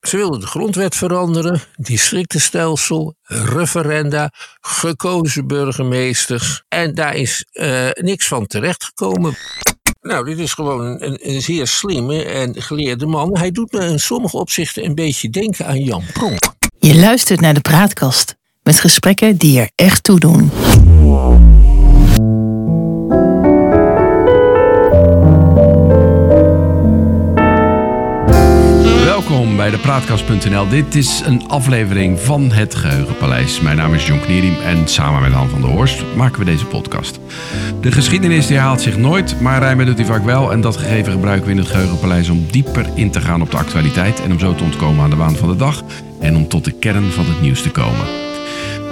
Ze wilden de grondwet veranderen, districtenstelsel, referenda, gekozen burgemeesters. En daar is uh, niks van terechtgekomen. Nou, dit is gewoon een, een, zeer slimme en geleerde man. Hij doet me in sommige opzichten een beetje denken aan Jan Pronk. Je luistert naar de praatkast met gesprekken die er echt toe doen. Welkom bij de Praatkast.nl. Dit is een aflevering van het Geheugenpaleis. Mijn naam is John Knierim en samen met Han van der Horst maken we deze podcast. De geschiedenis die haalt zich nooit, maar rijmen doet hij vaak wel. En dat gegeven gebruiken we in het Geheugenpaleis om dieper in te gaan op de actualiteit. En om zo te ontkomen aan de waan van de dag. En om tot de kern van het nieuws te komen.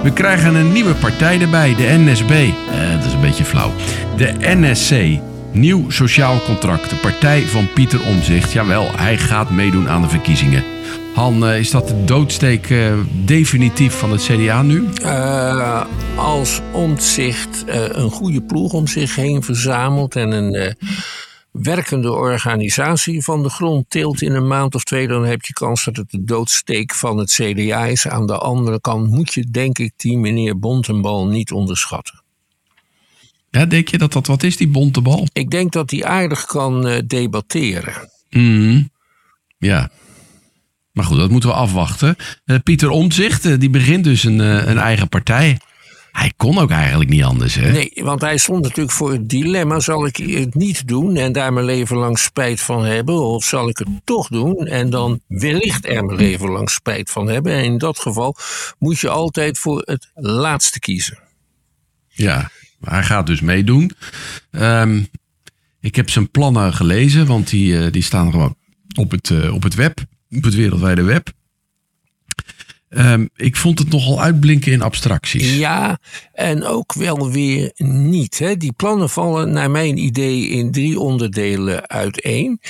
We krijgen een nieuwe partij erbij, de NSB. Eh, dat is een beetje flauw. De NSC, Nieuw Sociaal Contract, de partij van Pieter Omzicht. Jawel, hij gaat meedoen aan de verkiezingen. Han, eh, is dat de doodsteek uh, definitief van het CDA nu? Uh, als Omtzigt een goede ploeg om zich heen verzamelt en een werkende organisatie van de grond tilt in een maand of twee, dan heb je kans dat het de doodsteek van het CDA is. Aan de andere kant moet je, denk ik, die meneer Bontenbal niet onderschatten. Ja, denk je dat dat wat is, die Bontebal? Ik denk dat hij aardig kan uh, debatteren. Mm, ja. Maar goed, dat moeten we afwachten. Uh, Pieter Omtzigt, uh, die begint dus een, een eigen partij. Hij kon ook eigenlijk niet anders, hè? Nee, want hij stond natuurlijk voor het dilemma: zal ik het niet doen en daar mijn leven lang spijt van hebben? Of zal ik het toch doen en dan wellicht er mijn leven lang spijt van hebben? En in dat geval moet je altijd voor het laatste kiezen. Ja, hij gaat dus meedoen. Um, ik heb zijn plannen gelezen, want die, uh, die staan gewoon op het, uh, op het web, op het wereldwijde web. Um, ik vond het nogal uitblinken in abstracties. Ja, en ook wel weer niet. Hè. Die plannen vallen naar mijn idee in drie onderdelen uiteen.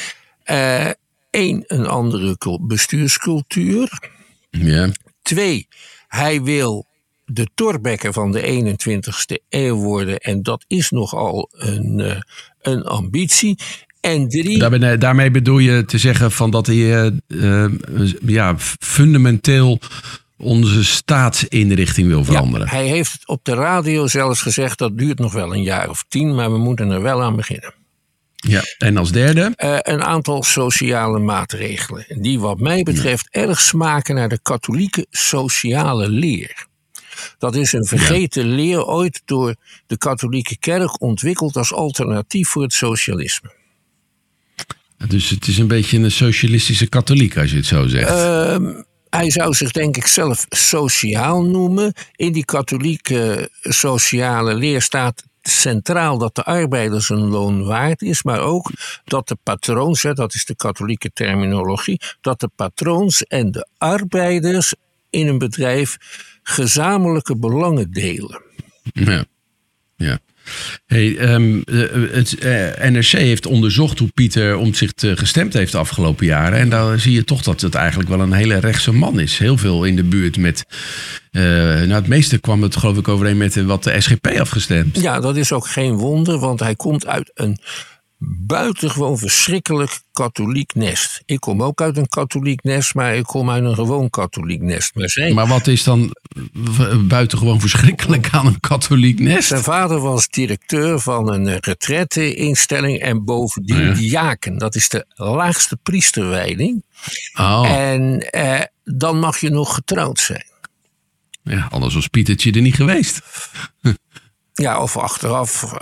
Uh, Eén, een andere bestuurscultuur. Ja. Twee, hij wil de Torbekker van de 21ste eeuw worden. En dat is nogal een, uh, een ambitie. En drie. Daarmee, daarmee bedoel je te zeggen van dat hij uh, uh, ja, fundamenteel onze staatsinrichting wil veranderen. Ja, hij heeft op de radio zelfs gezegd dat duurt nog wel een jaar of tien, maar we moeten er wel aan beginnen. Ja, en als derde? Uh, een aantal sociale maatregelen. Die wat mij betreft ja. erg smaken naar de katholieke sociale leer. Dat is een vergeten leer ooit door de katholieke kerk ontwikkeld als alternatief voor het socialisme. Dus het is een beetje een socialistische katholiek als je het zo zegt. Uh, hij zou zich denk ik zelf sociaal noemen. In die katholieke sociale leer staat centraal dat de arbeider zijn loon waard is, maar ook dat de patroons, dat is de katholieke terminologie, dat de patroons en de arbeiders in een bedrijf gezamenlijke belangen delen. Ja, ja. Hey, um, het uh, NRC heeft onderzocht hoe Pieter Omtzigt gestemd heeft de afgelopen jaren. En daar zie je toch dat het eigenlijk wel een hele rechtse man is. Heel veel in de buurt met. Uh, nou, het meeste kwam het geloof ik overeen met wat de SGP afgestemd. Ja, dat is ook geen wonder, want hij komt uit een buitengewoon verschrikkelijk katholiek nest. Ik kom ook uit een katholiek nest, maar ik kom uit een gewoon katholiek nest. Maar, zijn... maar wat is dan buitengewoon verschrikkelijk aan een katholiek nest? Zijn vader was directeur van een retraite-instelling en bovendien ja. diaken. Dat is de laagste priesterwijding. Oh. En eh, dan mag je nog getrouwd zijn. Ja, anders was Pietertje er niet geweest. Ja, of achteraf uh,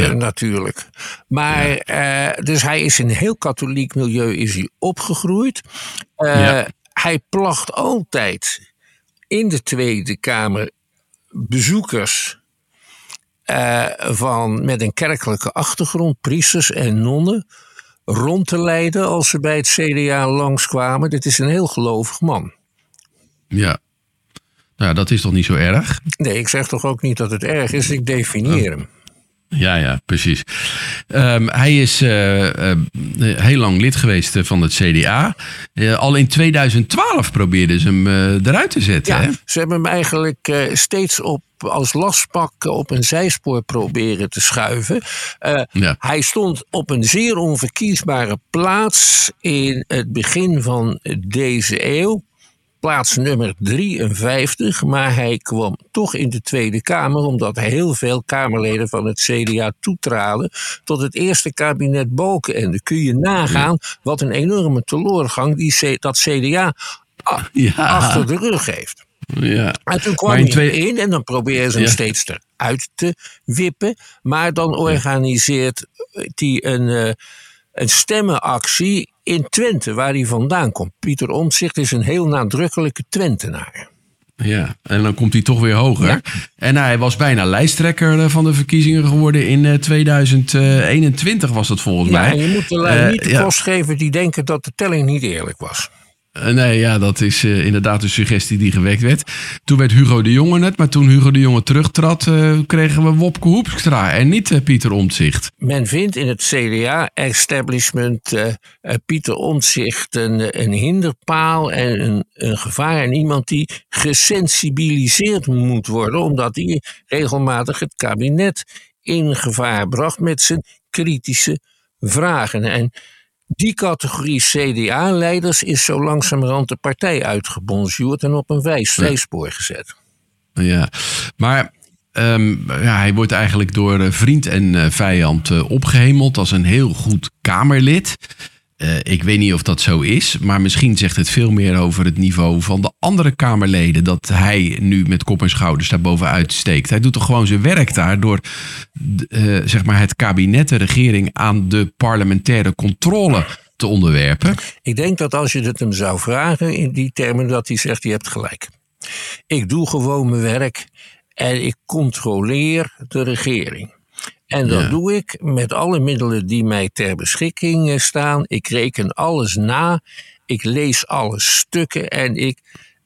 ja. natuurlijk. Maar ja. uh, dus hij is in een heel katholiek milieu is hij opgegroeid. Uh, ja. Hij placht altijd in de Tweede Kamer bezoekers van, met een kerkelijke achtergrond, priesters en nonnen, rond te leiden als ze bij het CDA langskwamen. Dit is een heel gelovig man. Ja, nou, dat is toch niet zo erg? Nee, ik zeg toch ook niet dat het erg is, ik definieer hem. Ja, ja, precies. Ehm, hij is uh, heel lang lid geweest van het CDA. al in 2012 probeerden ze hem eruit te zetten. Ja, hè? ze hebben hem eigenlijk steeds op, als lastpak op een zijspoor proberen te schuiven. Ja. Hij stond op een zeer onverkiesbare plaats in het begin van deze eeuw plaats nummer 53, maar hij kwam toch in de Tweede Kamer omdat heel veel Kamerleden van het CDA toetraden tot het eerste kabinet Balken. En dan kun je nagaan wat een enorme teleurgang die, dat CDA ja. achter de rug heeft. Ja. En toen kwam hij twee... in en dan probeerde ze hem steeds eruit te wippen. Maar dan organiseert hij een, uh, een stemmenactie in Twente, waar hij vandaan komt. Pieter Omtzigt is een heel nadrukkelijke Twentenaar. Ja, en dan komt hij toch weer hoger. En hij was bijna lijsttrekker eh, van de verkiezingen geworden in 2021 eh, was dat volgens ja, mij. Je moet de uh, niet de kost geven die denken dat de telling niet eerlijk was. Eh, nee, ja, dat is uh, inderdaad een suggestie die gewekt werd. Toen werd Hugo de Jonge net, maar toen Hugo de Jonge terugtrad, uh, kregen we Wopke Hoepstra en niet Pieter Omtzigt. Men vindt in het CDA-establishment Pieter Omtzigt een, een hinderpaal en een, een gevaar. En iemand die gesensibiliseerd moet worden, omdat hij regelmatig het kabinet in gevaar bracht met zijn kritische vragen. En die categorie CDA-leiders is zo langzamerhand de partij uitgebonjourd en op een wijsvleespoor gezet. Ja, maar ehm, ja, hij wordt eigenlijk door eh, vriend en uh, vijand uh, opgehemeld als een heel goed Kamerlid. Uh, ik weet niet of dat zo is, maar misschien zegt het veel meer over het niveau van de andere Kamerleden. Dat hij nu met kop en schouders daar bovenuit steekt. Hij doet toch gewoon zijn werk daar door uh, zeg maar het kabinet, de regering aan de parlementaire controle te onderwerpen. Ik denk dat als je het hem zou vragen in die termen, dat hij zegt: Je hebt gelijk. Ik doe gewoon mijn werk en ik controleer de regering. En dat doe ik met alle middelen die mij ter beschikking eh, staan. Ik reken alles na. Ik lees alle stukken en ik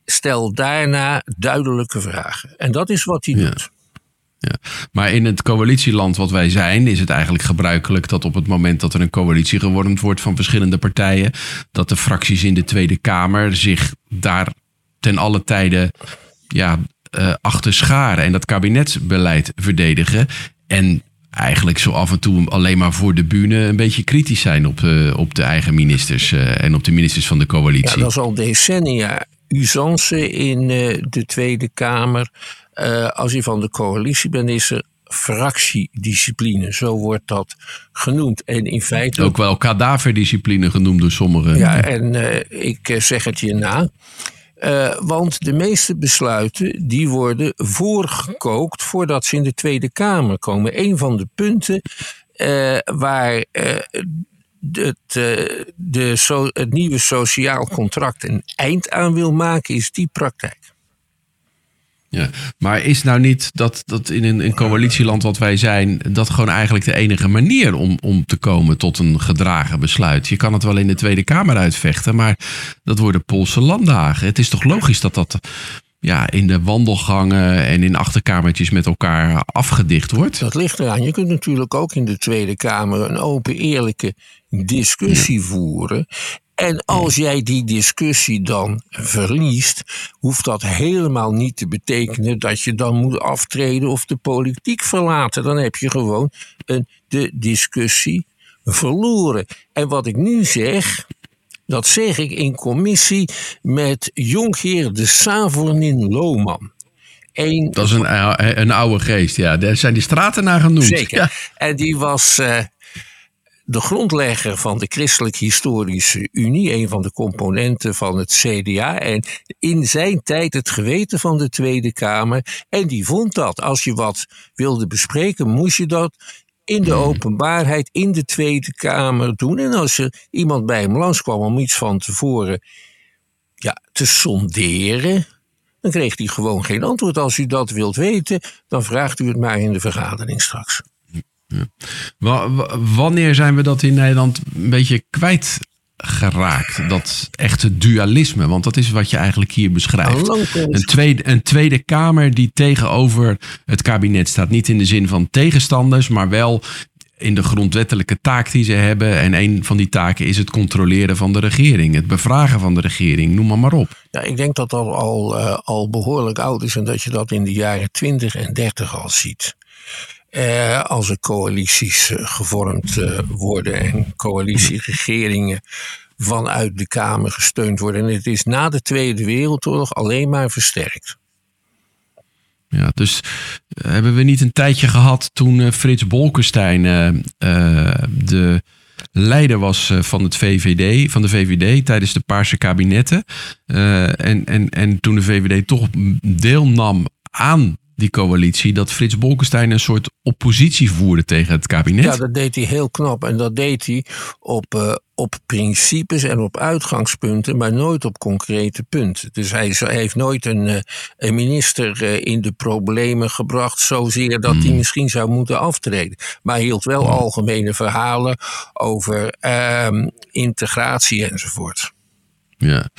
stel daarna duidelijke vragen. En dat is wat hij ja. doet. Ja. Maar in het coalitieland wat wij zijn, is het eigenlijk gebruikelijk dat op het moment dat er een coalitie gevormd wordt van verschillende partijen, dat de fracties in de Tweede Kamer zich daar ten alle tijde ja, uh, achter scharen en dat kabinetsbeleid verdedigen. En eigenlijk zo af en toe alleen maar voor de bühne een beetje kritisch zijn op, uh, op de eigen ministers uh, en op de ministers van de coalitie. Ja, dat is al decennia usance in uh, de Tweede Kamer. als je van de coalitie bent, is er fractiediscipline, zo wordt dat genoemd. En in feite. Ook wel kadaverdiscipline genoemd door sommigen. Ja, en ik zeg het je na. Uh, want de meeste besluiten die worden voorgekookt voordat ze in de Tweede Kamer komen. Een van de punten uh, waar het, de het nieuwe sociaal contract een eind aan wil maken, is die praktijk. Ja, maar is nou niet dat, dat in een, een coalitieland wat wij zijn, dat gewoon eigenlijk de enige manier om, om te komen tot een gedragen besluit? Je kan het wel in de Tweede Kamer uitvechten, maar dat worden Poolse landdagen. Het is toch logisch dat dat ja, in de wandelgangen en in achterkamertjes met elkaar afgedicht wordt? Dat ligt eraan. Je kunt natuurlijk ook in de Tweede Kamer een open, eerlijke discussie voeren. En als jij die discussie dan verliest, hoeft dat helemaal niet te betekenen dat je dan moet aftreden of de politiek verlaten. Dan heb je gewoon een, de discussie verloren. En wat ik nu zeg, dat zeg ik in commissie met jonkheer de Savornin Lohman. Een, dat is een, een oude geest, ja. Daar zijn die straten naar genoemd. Zeker. En die was uh, de grondlegger van de Christelijk Historische Unie, een van de componenten van het CDA. En in zijn tijd het geweten van de Tweede Kamer. En die vond dat als je wat wilde bespreken, moest je dat in de openbaarheid in de Tweede Kamer doen. En als er iemand bij hem langskwam om iets van tevoren ja, te sonderen, dan kreeg hij gewoon geen antwoord. Als u dat wilt weten, dan vraagt u het maar in de vergadering straks. Wanneer zijn we dat in Nederland een beetje kwijt geraakt. Dat echte dualisme, want dat is wat je eigenlijk hier beschrijft. Lang Een tweede, een tweede Kamer die tegenover het kabinet staat. Niet in de zin van tegenstanders, maar wel in de grondwettelijke taak die ze hebben. En een van die taken is het controleren van de regering. Het bevragen van de regering, noem maar maar op. Ja, ik denk dat dat al, eh, al behoorlijk oud is en dat je dat in de jaren 20 en 30 al ziet. Eh, als er coalities eh, gevormd eh, worden en coalitieregeringen vanuit de Kamer gesteund worden. En het is na de Tweede Wereldoorlog alleen maar versterkt. Ja, dus hebben we niet een tijdje gehad toen Frits Bolkestein de leider was van het VVD, van de VVD tijdens de Paarse kabinetten. En, en, en toen de VVD toch deelnam aan die coalitie, dat Frits Bolkestein een soort oppositie voerde tegen het kabinet. Ja, dat deed hij heel knap. En dat deed hij op, eh, op principes en op uitgangspunten, maar nooit op concrete punten. Dus hij, hij heeft nooit een, eh, een minister eh, in de problemen gebracht, zozeer dat hij misschien zou moeten aftreden. Maar hij hield wel algemene verhalen over ehm, integratie enzovoort. Ja.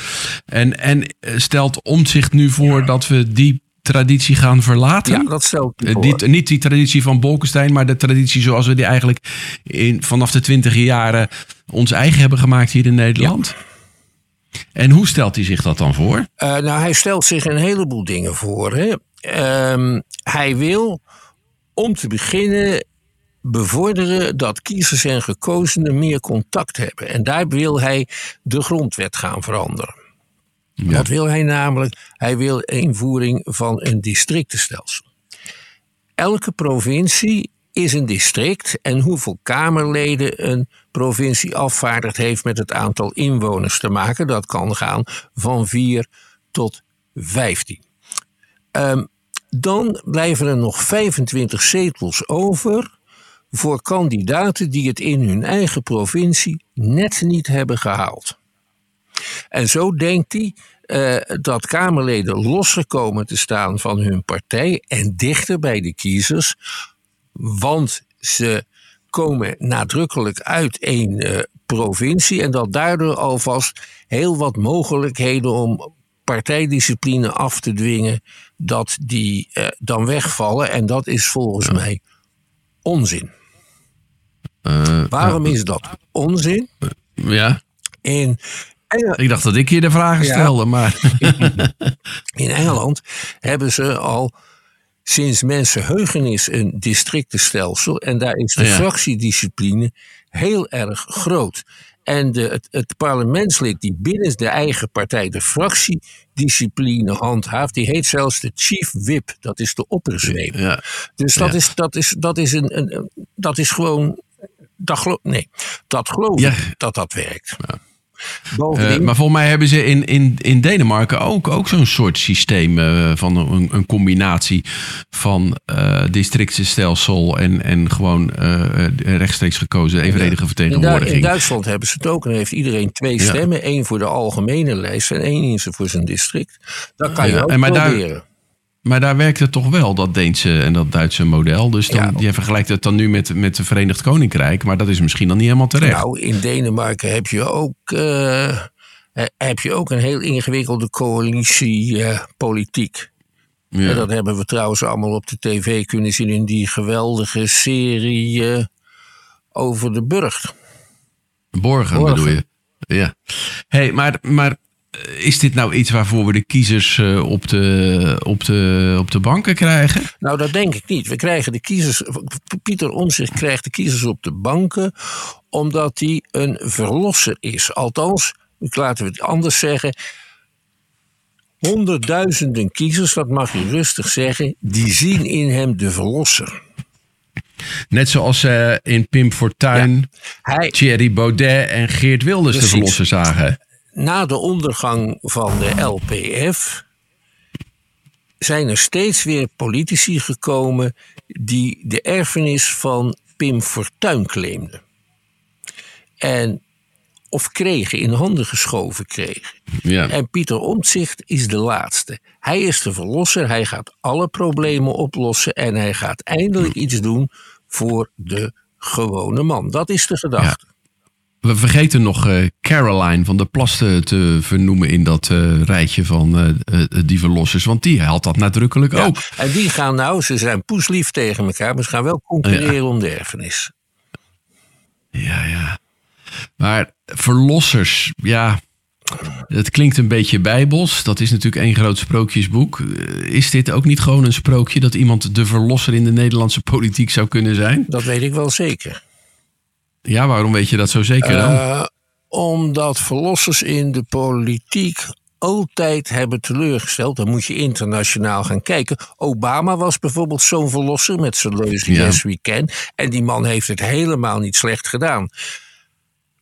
En, en stelt Omtzigt nu voor dat we die traditie gaan verlaten? Ja, dat hij Eh, niet die traditie van Bolkestein, maar de traditie zoals we die eigenlijk in, vanaf de twintig jaren ons eigen hebben gemaakt hier in Nederland. En hoe stelt hij zich dat dan voor? Eh, nou, hij stelt zich een heleboel dingen voor. Hè. Ehm, hij wil, om te beginnen, bevorderen dat kiezers en gekozenen meer contact hebben. En daar wil hij de grondwet gaan veranderen. Ja. Wat wil hij namelijk? Hij wil invoering van een districtenstelsel. Elke provincie is een district en hoeveel Kamerleden een provincie afvaardigd heeft met het aantal inwoners te maken, dat kan gaan van 4 tot 15. Ehm, dan blijven er nog 25 zetels over voor kandidaten die het in hun eigen provincie net niet hebben gehaald. En zo denkt hij eh, dat Kamerleden losser komen te staan van hun partij en dichter bij de kiezers, want ze komen nadrukkelijk uit één eh, provincie en dat daardoor alvast heel wat mogelijkheden om partijdiscipline af te dwingen, dat die eh, dan wegvallen. En dat is volgens mij onzin. Waarom is dat onzin? ja, In, Ik dacht dat ik hier de vragen Ja. stelde, maar in Engeland hebben ze al sinds mensenheugenis een districtenstelsel. En daar is de Ja. fractiediscipline heel erg groot. En de, het, het parlementslid die binnen de eigen partij de fractiediscipline handhaaft, die heet zelfs de chief whip. Dat is de opperzweep. ja. Dus dat, Ja. is, dat, is, dat, is, een, een, dat is gewoon. Dat gelo- nee, dat geloof Ja. ik dat dat werkt. Eh, Bovendien, maar volgens mij hebben ze in, in, in Denemarken ook, ook zo'n soort systeem eh, van een, een combinatie van eh districtenstelsel en, en gewoon eh, rechtstreeks gekozen evenredige in, Du- in vertegenwoordiging. Duitsland hebben ze het ook. En dan heeft iedereen twee stemmen. één voor de algemene lijst en één in voor zijn district. Dat kan je Ja, ook en maar daar- proberen. Maar daar werkt het toch wel, dat Deense en dat Duitse model. Dus dan, Ja. je vergelijkt het dan nu met, met het Verenigd Koninkrijk. Maar dat is misschien dan niet helemaal terecht. Nou, in Denemarken heb je ook, eh, eh, heb je ook een heel ingewikkelde coalitiepolitiek. ja. En dat hebben we trouwens allemaal op de tv kunnen zien in die geweldige serie eh, over de burcht. Borgen, Borgen. bedoel je? Ja. hey, maar, maar is dit nou iets waarvoor we de kiezers eh, op, de, op, de, op de banken krijgen? Nou, dat denk ik niet. We krijgen de kiezers. Pieter Omtzigt krijgt de kiezers op de banken. omdat hij een verlosser is. Althans, laten we het anders zeggen. Honderdduizenden kiezers, dat mag je rustig zeggen. die zien in hem de verlosser. Net zoals ze in Pim Fortuyn, Hij, Thierry Baudet en Geert Wilders Precies. de verlosser zagen. Na de ondergang van de LPF zijn er steeds weer politici gekomen die de erfenis van Pim Fortuyn claimden. En of kregen, in handen geschoven kregen. Ja. En Pieter Omtzigt is de laatste. Hij is de verlosser, hij gaat alle problemen oplossen en hij gaat eindelijk iets doen voor de gewone man. Dat is de gedachte. We vergeten nog uh, Caroline van der Plas te, vernoemen in dat uh, rijtje van uh, dievenlossers. Want die had dat nadrukkelijk ook. En die gaan nou, ze zijn poeslief tegen elkaar, maar ze gaan wel concurreren ja. om de erfenis. Ja, ja. Maar verlossers, ja. Het klinkt een beetje bijbels. Dat is natuurlijk één groot sprookjesboek. Is dit ook niet gewoon een sprookje dat iemand de verlosser in de Nederlandse politiek zou kunnen zijn? Dat weet ik wel zeker. Ja, waarom weet je dat zo zeker dan? Uh, omdat verlossers in de politiek altijd hebben teleurgesteld. Dan moet je internationaal gaan kijken. Obama was bijvoorbeeld zo'n verlosser met zijn leuze ja. Yes We Can. En die man heeft het helemaal niet slecht gedaan.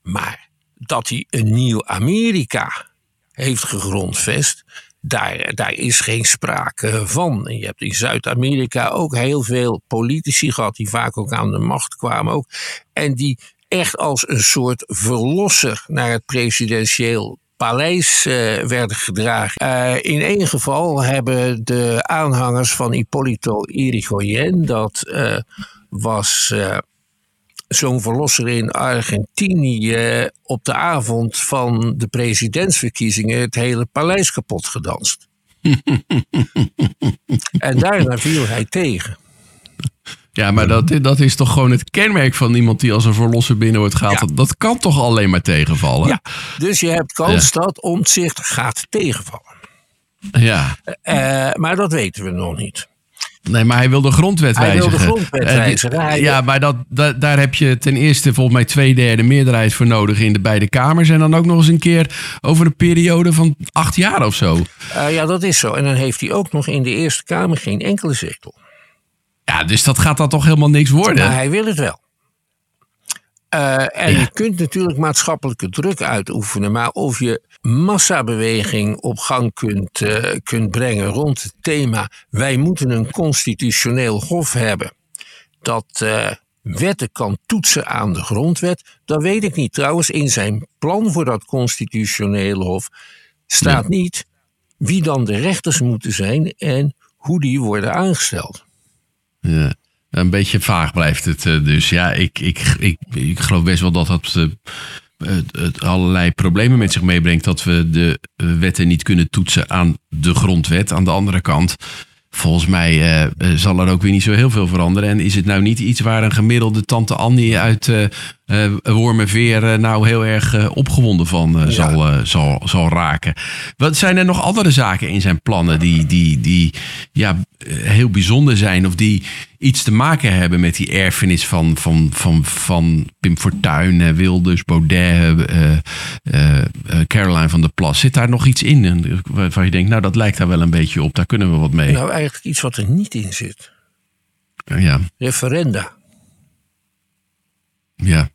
Maar dat hij een nieuw Amerika heeft gegrondvest, daar, daar is geen sprake van. En je hebt in Zuid-Amerika ook heel veel politici gehad die vaak ook aan de macht kwamen. Ook, en die echt als een soort verlosser naar het presidentieel paleis uh, werden gedragen. Uh, in één geval hebben de aanhangers van Hipólito Yrigoyen, dat uh, was zo'n verlosser in Argentinië, op de avond van de presidentsverkiezingen het hele paleis kapot gedanst. en daarna viel hij tegen. Ja, maar dat, dat is toch gewoon het kenmerk van iemand die als een verlosser binnen wordt gehaald. Dat, dat kan toch alleen maar tegenvallen? Ja, dus je hebt kans ja. dat omzicht gaat tegenvallen. Ja. Uh, maar dat weten we nog niet. Nee, maar hij wil de grondwet hij wijzigen. Hij wil de grondwet wijzigen. Uh, ja, maar dat, dat, daar heb je ten eerste volgens mij twee derde meerderheid voor nodig in de beide kamers. En dan ook nog eens een keer over een periode van acht jaar of zo. Uh, ja, dat is zo. En dan heeft hij ook nog in de Eerste Kamer geen enkele zetel. Ja, dus dat gaat dan toch helemaal niks worden? Maar hij wil het wel. Uh, en ja. je kunt natuurlijk maatschappelijke druk uitoefenen, maar of je massabeweging op gang kunt, uh, kunt brengen rond het thema: wij moeten een constitutioneel hof hebben dat uh, wetten kan toetsen aan de grondwet, dat weet ik niet. Trouwens, in zijn plan voor dat constitutionele hof staat niet wie dan de rechters moeten zijn en hoe die worden aangesteld. Ja. Een beetje vaag blijft het dus. Ja, ik, ik, ik, ik geloof best wel dat dat uh, het, allerlei problemen met zich meebrengt. Dat we de wetten niet kunnen toetsen aan de grondwet. Aan de andere kant, volgens mij uh, zal er ook weer niet zo heel veel veranderen. En is het nou niet iets waar een gemiddelde tante Annie uit uh, Wormerveer nou heel erg opgewonden van ja. zal, zal, zal raken? Wat zijn er nog andere zaken in zijn plannen die, die, die ja, heel bijzonder zijn of die iets te maken hebben met die erfenis van, van, van, van Pim Fortuyn, Wilders, Baudet, Caroline van der Plas. Zit daar nog iets in waarvan je denkt, nou dat lijkt daar wel een beetje op, daar kunnen we wat mee? Nou, eigenlijk iets wat er niet in zit. Ja. Referenda. Ja.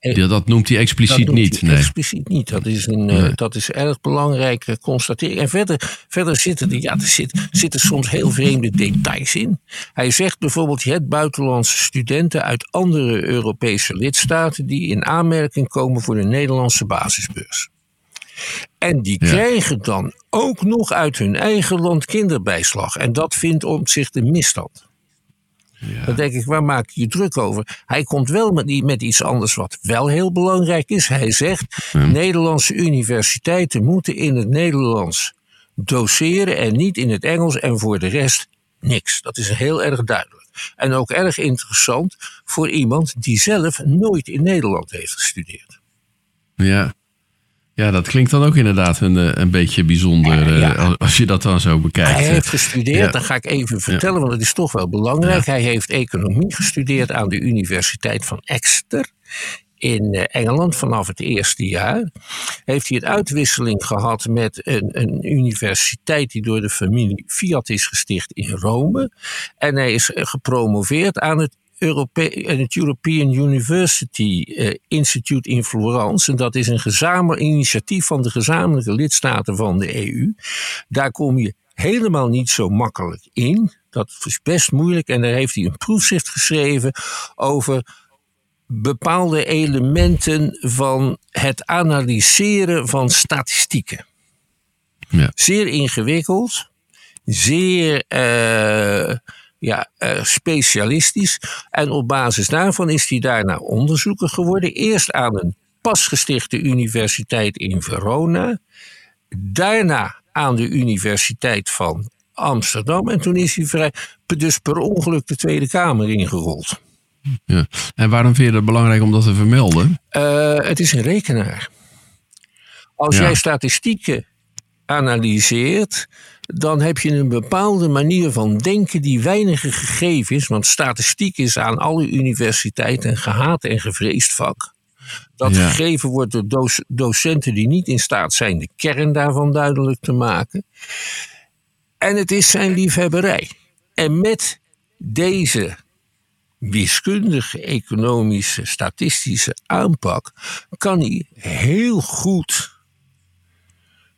Ja, dat noemt hij expliciet dat niet. Hij nee. Expliciet niet. Dat is een nee. uh, dat is erg belangrijke constatering. En verder, verder zitten, er, ja, er zit, zitten soms heel vreemde details in. Hij zegt bijvoorbeeld: je hebt buitenlandse studenten uit andere Europese lidstaten die in aanmerking komen voor de Nederlandse basisbeurs. En die ja. krijgen dan ook nog uit hun eigen land kinderbijslag. En dat vindt om zich de misstand. Ja. Dan denk ik, waar maak je je druk over? Hij komt wel met, met iets anders wat wel heel belangrijk is. Hij zegt, ja. Nederlandse universiteiten moeten in het Nederlands doseren en niet in het Engels en voor de rest niks. Dat is heel erg duidelijk. En ook erg interessant voor iemand die zelf nooit in Nederland heeft gestudeerd. Ja. Ja, dat klinkt dan ook inderdaad een, een beetje bijzonder ja, ja. als je dat dan zo bekijkt. Hij heeft gestudeerd, ja. dat ga ik even vertellen, want het is toch wel belangrijk. Hij heeft economie gestudeerd aan de Universiteit van Exeter in Engeland vanaf het eerste jaar. Heeft hij een uitwisseling gehad met een, een universiteit die door de familie Fiat is gesticht in Rome. En hij is gepromoveerd aan het Europe het European University uh, Institute in Florence. En dat is een gezamenlijk initiatief van de gezamenlijke lidstaten van de EU. Daar kom je helemaal niet zo makkelijk in. Dat is best moeilijk. En daar heeft hij een proefschrift geschreven over bepaalde elementen van het analyseren van statistieken. Ja. Zeer ingewikkeld, zeer. Uh, ja, uh, specialistisch. En op basis daarvan is hij daarna onderzoeker geworden. Eerst aan een pas gestichte universiteit in Verona. Daarna aan de Universiteit van Amsterdam. En toen is hij vrij, dus per ongeluk de Tweede Kamer ingerold. Ja. En waarom vind je het belangrijk om dat te vermelden? Uh, het is een rekenaar. Als Ja. jij statistieken analyseert, dan heb je een bepaalde manier van denken die weinig gegeven is. Want statistiek is aan alle universiteiten een gehaat en gevreesd vak. Dat Ja. gegeven wordt door doc- docenten die niet in staat zijn de kern daarvan duidelijk te maken. En het is zijn liefhebberij. En met deze wiskundige, economische, statistische aanpak kan hij heel goed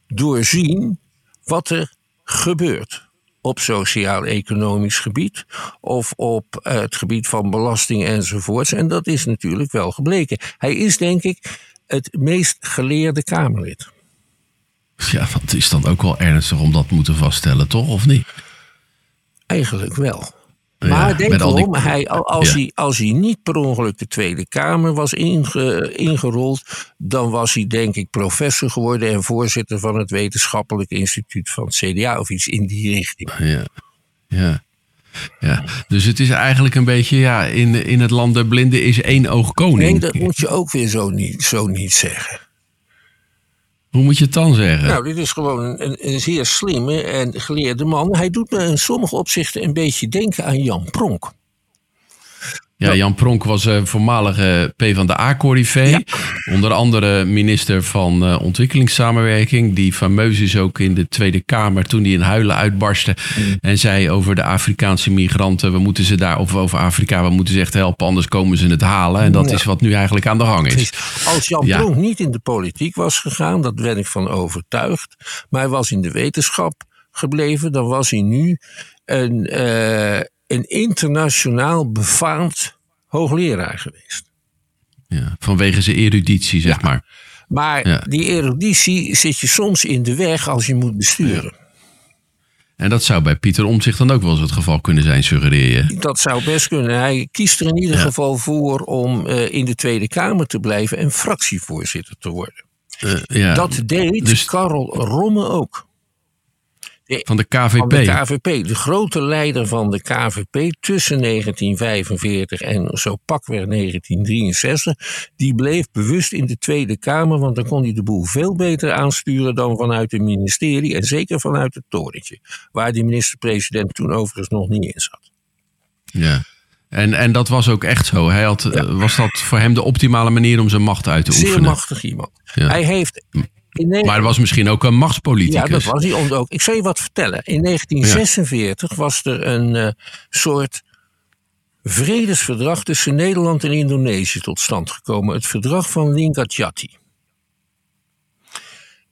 doorzien wat er gebeurt op sociaal-economisch gebied of op eh, het gebied van belasting enzovoorts. En dat is natuurlijk wel gebleken. Hij is denk ik het meest geleerde Kamerlid. Ja, het is dan ook wel ernstig om dat te moeten vaststellen, toch? Of niet? Eigenlijk wel. Ja, Maar denk al die- erom, hij, als, Ja. hij, als hij niet per ongeluk de Tweede Kamer was inge- ingerold, dan was hij denk ik professor geworden en voorzitter van het wetenschappelijk instituut van het CDA of iets in die richting. Ja. ja. Ja, dus het is eigenlijk een beetje, ja, in, in het land der blinden is één oog koning. Nee, dat moet je ook weer zo niet, zo niet zeggen. Hoe moet je het dan zeggen? Nou, dit is gewoon een, een, zeer slimme en geleerde man. Hij doet me in sommige opzichten een beetje denken aan Jan Pronk. Ja, Jan Pronk was eh, voormalige PvdA-corrivé. Onder andere minister van eh, ontwikkelingssamenwerking. Die fameus is ook in de Tweede Kamer toen hij in huilen uitbarstte. En zei over de Afrikaanse migranten. We moeten ze daar, of over Afrika, we moeten ze echt helpen. Anders komen ze het halen. En dat Ja. is wat nu eigenlijk aan de gang is. Als Jan Ja. Pronk niet in de politiek was gegaan, dat ben ik van overtuigd. Maar hij was in de wetenschap gebleven, dan was hij nu een, eh, een internationaal befaamd hoogleraar geweest. Ja, vanwege zijn eruditie, zeg maar. Maar Ja. die eruditie zit je soms in de weg als je moet besturen. En dat zou bij Pieter Omtzigt dan ook wel eens het geval kunnen zijn, suggereer je. Dat zou best kunnen. Hij kiest er in ieder Ja. geval voor om eh, in de Tweede Kamer te blijven en fractievoorzitter te worden. Eh, ja, Dat deed dus- Karel Romme ook. Van de KVP. Van de KVP, de grote leider van de KVP tussen 1945 en zo pakweg 1963, die bleef bewust in de Tweede Kamer, want dan kon hij de boel veel beter aansturen dan vanuit het ministerie en zeker vanuit het torentje, waar die minister-president toen overigens nog niet in zat. Ja. En, en dat was ook echt zo. Hij had, Was dat voor hem de optimale manier om zijn macht uit te Zeer oefenen? machtig iemand. Ja. Hij heeft. Maar hij was misschien ook een ja, machtspoliticus. dat was hij ook. Ik zal je wat vertellen. In 1946 was er een eh, soort vredesverdrag tussen Nederland en Indonesië tot stand gekomen. Het verdrag van Linggadjati.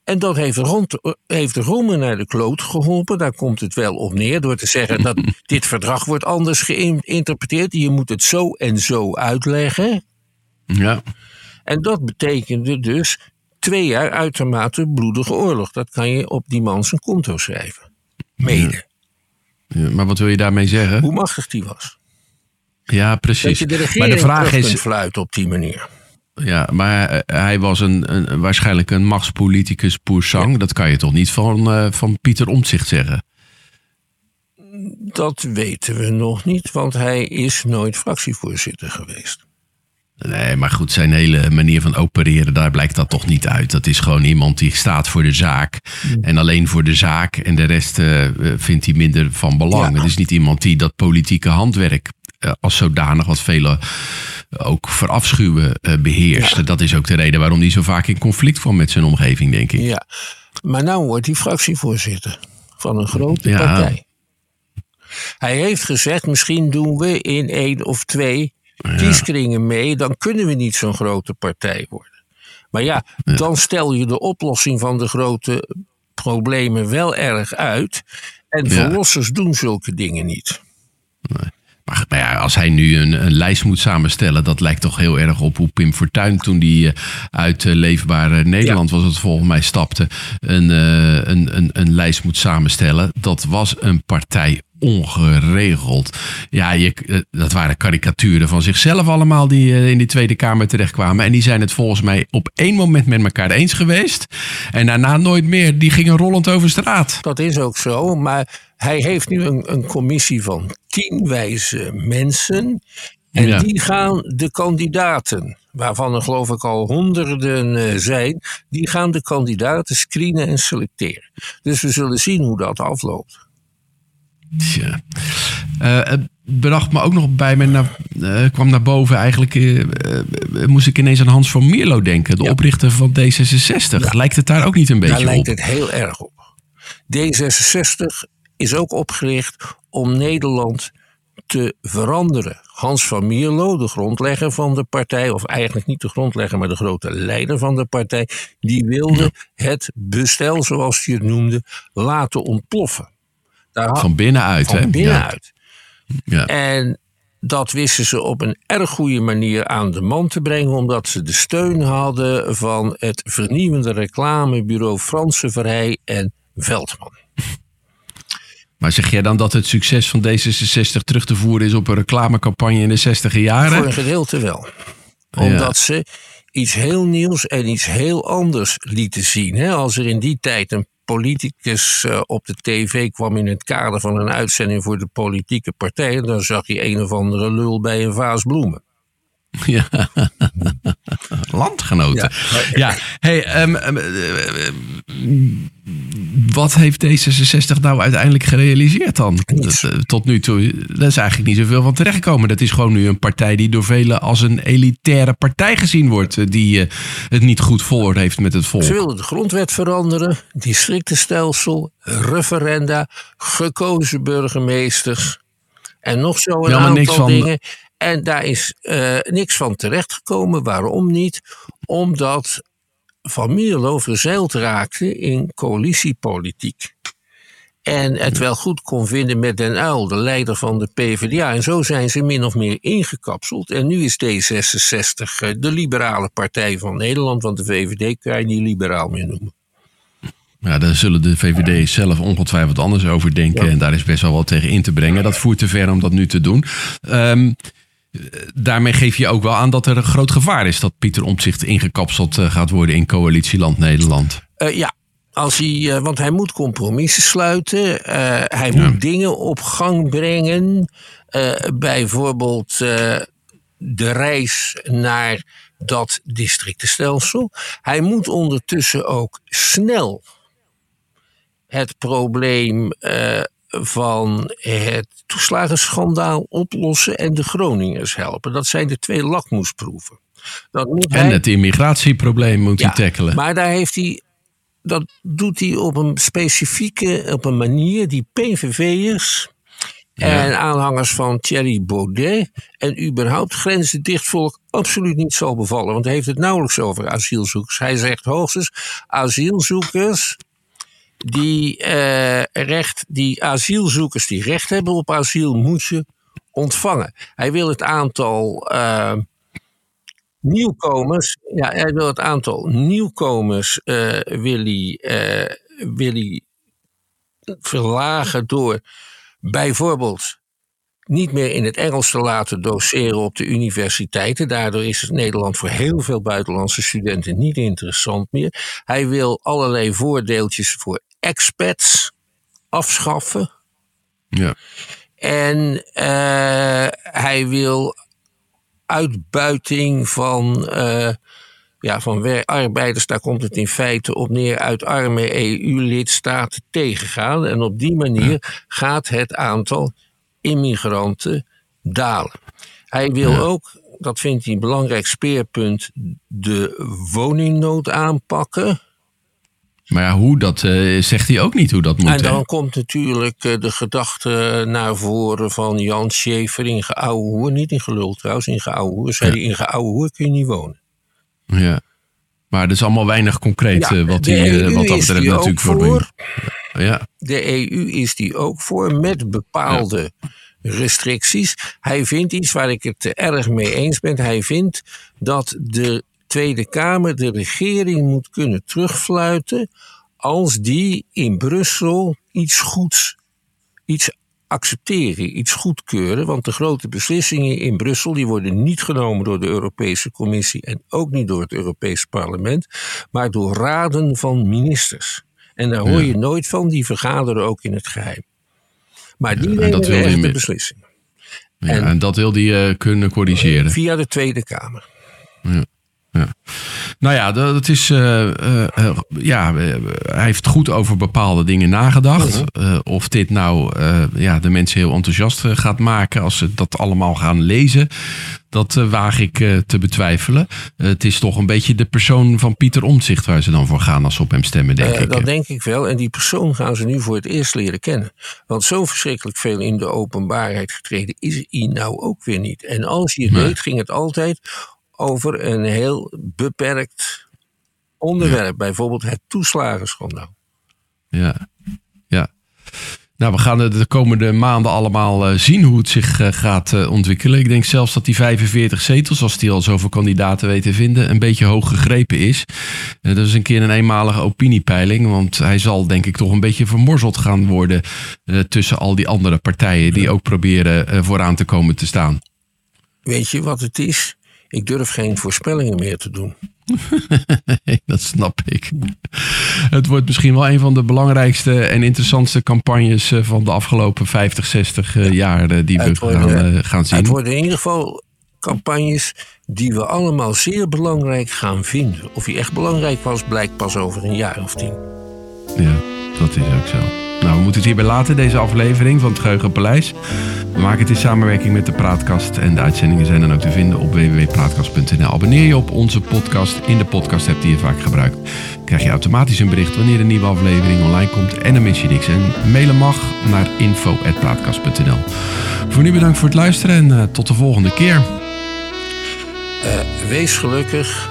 En dat heeft, rond, heeft Rome naar de kloot geholpen. Daar komt het wel op neer. Door te zeggen dat dit verdrag wordt anders geïnterpreteerd. Je moet het zo en zo uitleggen. Ja. En dat betekende dus twee jaar uitermate bloedige oorlog. Dat kan je op die man zijn konto schrijven. Mede. Ja, Maar wat wil je daarmee zeggen? Hoe machtig die was. Ja, Dat precies. je de Maar de vraag kunt is, fluiten op die manier. ja, maar eh, hij was een, een, waarschijnlijk een machtspoliticus pour sang. Dat kan je toch niet van, eh, van Pieter Omtzigt zeggen? Dat weten we nog niet, want hij is nooit fractievoorzitter geweest. Nee, maar goed, zijn hele manier van opereren, daar blijkt dat toch niet uit. Dat is gewoon iemand die staat voor de zaak. En alleen voor de zaak. En de rest eh, eh, vindt hij minder van belang. Ja. Het is niet iemand die dat politieke handwerk eh, als zodanig, wat velen ook verafschuwen, eh, beheerst. Dat is ook de reden waarom hij zo vaak in conflict kwam met zijn omgeving, denk ik. Ja. Maar nou wordt hij fractievoorzitter van een grote partij. Hij heeft gezegd, misschien doen we in één of twee kieskringen mee. Dan kunnen we niet zo'n grote partij worden. Maar ja, dan stel je de oplossing van de grote problemen wel erg uit. En Ja. verlossers doen zulke dingen niet. Maar, maar ja, als hij nu een, een lijst moet samenstellen, dat lijkt toch heel erg op hoe Pim Fortuyn toen die eh, uit eh, Leefbare Nederland was het volgens mij stapte, een, eh, een, een, een lijst moet samenstellen. Dat was een partij ongeregeld. Ja, je, dat waren karikaturen van zichzelf allemaal die in die Tweede Kamer terechtkwamen. En die zijn het volgens mij op één moment met elkaar eens geweest. En daarna nooit meer. Die gingen rollend over straat. Dat is ook zo, maar hij heeft nu een, een commissie van tien wijze mensen. En Ja. die gaan de kandidaten, waarvan er geloof ik al honderden eh, zijn, die gaan de kandidaten screenen en selecteren. Dus we zullen zien hoe dat afloopt. Tja. Eh, het bracht me ook nog bij me, naar, eh, kwam naar boven eigenlijk, eh, eh, moest ik ineens aan Hans van Mierlo denken, de Ja. oprichter van D66. Lijkt het daar ook niet een beetje Daar lijkt op? het heel erg op. D66 is ook opgericht om Nederland te veranderen. Hans van Mierlo, de grondlegger van de partij, of eigenlijk niet de grondlegger, maar de grote leider van de partij, die wilde het bestel, zoals hij het noemde, laten ontploffen. Daar Van binnenuit, hè? van binnenuit. Ja. Ja. En dat wisten ze op een erg goede manier aan de man te brengen, omdat ze de steun hadden van het vernieuwende reclamebureau Franse Verheij en Veldman. Maar zeg jij dan dat het succes van D66 terug te voeren is op een reclamecampagne in de 60 jaren? Voor een gedeelte wel. Omdat ze iets heel nieuws en iets heel anders lieten zien. Hè? Als er in die tijd een politicus eh, op de tv kwam in het kader van een uitzending voor de politieke partij, dan zag je een of andere lul bij een vaas bloemen. Ja. Landgenoten. Ja, hey, ehm, ehm, eh, eh, wat heeft D66 nou uiteindelijk gerealiseerd dan? Dat, eh, tot nu toe, daar is eigenlijk niet zoveel van terechtgekomen. Dat is gewoon nu een partij die door velen als een elitaire partij gezien wordt. eh, Die eh, het niet goed voor heeft met het volk. Ze wilden de grondwet veranderen, districtenstelsel, referenda, gekozen burgemeesters en nog zo een Ja, aantal dingen. En daar is eh, niks van terechtgekomen. Waarom niet? Omdat Van Mierlo verzeild raakte in coalitiepolitiek. En het wel goed kon vinden met Den Uyl, de leider van de PvdA. En zo zijn ze min of meer ingekapseld. En nu is D66 eh, de liberale partij van Nederland. Want de VVD kan je niet liberaal meer noemen. Ja, daar zullen de VVD zelf ongetwijfeld anders over denken. Ja. En daar is best wel wat tegen in te brengen. Dat voert te ver om dat nu te doen. Eh, daarmee geef je ook wel aan dat er een groot gevaar is dat Pieter Omtzigt ingekapseld eh, gaat worden in coalitieland Nederland. Eh, ja, als hij, eh, want hij moet compromissen sluiten. hij moet dingen op gang brengen. bijvoorbeeld de reis naar dat districtenstelsel. Hij moet ondertussen ook snel het probleem van het toeslagenschandaal oplossen en de Groningers helpen. Dat zijn de twee lakmoesproeven. En hij- het immigratieprobleem moet hij tackelen. maar daar heeft hij, dat doet hij op een specifieke, op een manier die PVV'ers en aanhangers van Thierry Baudet en überhaupt grenzendicht volk absoluut niet zal bevallen. Want hij heeft het nauwelijks over asielzoekers. Hij zegt hoogstens asielzoekers die, eh, recht, die asielzoekers die recht hebben op asiel moet je ontvangen. Hij wil het aantal eh, nieuwkomers, ja, hij wil het aantal nieuwkomers eh, wil hij, verlagen door bijvoorbeeld niet meer in het Engels te laten doseren op de universiteiten. Daardoor is Nederland voor heel veel buitenlandse studenten niet interessant meer. Hij wil allerlei voordeeltjes voor expats afschaffen. Ja. En eh, hij wil uitbuiting van, eh, ja, van arbeiders, daar komt het in feite op neer, uit arme EU-lidstaten tegengaan. En op die manier gaat het aantal immigranten dalen. Hij wil ook, dat vindt hij een belangrijk speerpunt, de woningnood aanpakken. Maar ja, hoe, dat eh, zegt hij ook niet hoe dat moet. En hè? dan komt natuurlijk eh, de gedachte naar voren van Jan Schaefer in Geouwehoer. Niet in gelul trouwens, in Geouwehoer. Zei hij, in Geouwehoer kun je niet wonen. Ja. Maar dat is allemaal weinig concreet Ja, eh, wat, hij, EU wat dat betreft natuurlijk voor voor. Ja. De EU is die ook voor met bepaalde restricties. Hij vindt iets waar ik het erg mee eens ben. Hij vindt dat de Tweede Kamer de regering moet kunnen terugfluiten als die in Brussel iets goeds, iets accepteren, iets goedkeuren, want de grote beslissingen in Brussel die worden niet genomen door de Europese Commissie en ook niet door het Europese Parlement, maar door raden van ministers. En daar hoor je nooit van, die vergaderen ook in het geheim. Maar die nemen de echte beslissingen. Ja, en, en, dat wil hij uh, kunnen corrigeren. Via de Tweede Kamer. Ja. Nou ja, dat is. Uh, uh, ja, hij heeft goed over bepaalde dingen nagedacht. Uh, of dit nou ja, de mensen heel enthousiast gaat maken als ze dat allemaal gaan lezen. Dat waag ik te betwijfelen. het is toch een beetje de persoon van Pieter Omtzigt waar ze dan voor gaan als ze op hem stemmen, denk ik. Dat denk ik wel. En die persoon gaan ze nu voor het eerst leren kennen. Want zo verschrikkelijk veel in de openbaarheid getreden is hij nou ook weer niet. En als je het weet, ging het altijd over een heel beperkt onderwerp. Bijvoorbeeld het toeslagenschandaal. Ja, ja. Nou, we gaan de komende maanden allemaal eh, zien hoe het zich eh, gaat eh, ontwikkelen. Ik denk zelfs dat die 45 zetels, als die al zoveel kandidaten weten vinden, een beetje hoog gegrepen is. dat is een keer een eenmalige opiniepeiling, want hij zal denk ik toch een beetje vermorzeld gaan worden tussen al die andere partijen die ook proberen vooraan te komen te staan. Weet je wat het is? Ik durf geen voorspellingen meer te doen. dat snap ik. Het wordt misschien wel een van de belangrijkste en interessantste campagnes eh, van de afgelopen 50, 60 eh, jaar eh, die we gaan, gaan zien. Het worden in ieder geval campagnes die we allemaal zeer belangrijk gaan vinden. Of die echt belangrijk was, blijkt pas over een jaar of tien. Ja, dat is ook zo. Nou, we moeten het hierbij laten, deze aflevering van het Geheugenpaleis. We maken het in samenwerking met de Praatkast. En de uitzendingen zijn dan ook te vinden op www.praatkast.nl. Abonneer je op onze podcast in de podcast-app die je vaak gebruikt. Krijg je automatisch een bericht wanneer een nieuwe aflevering online komt. En dan mis je niks. En mailen mag naar info.praatkast.nl. Voor nu bedankt voor het luisteren en uh, tot de volgende keer. Uh, wees gelukkig.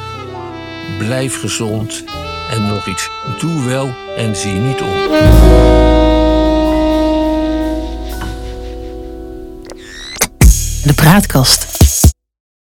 Blijf gezond. En nog iets. Doe wel en zie niet om. De praatkast.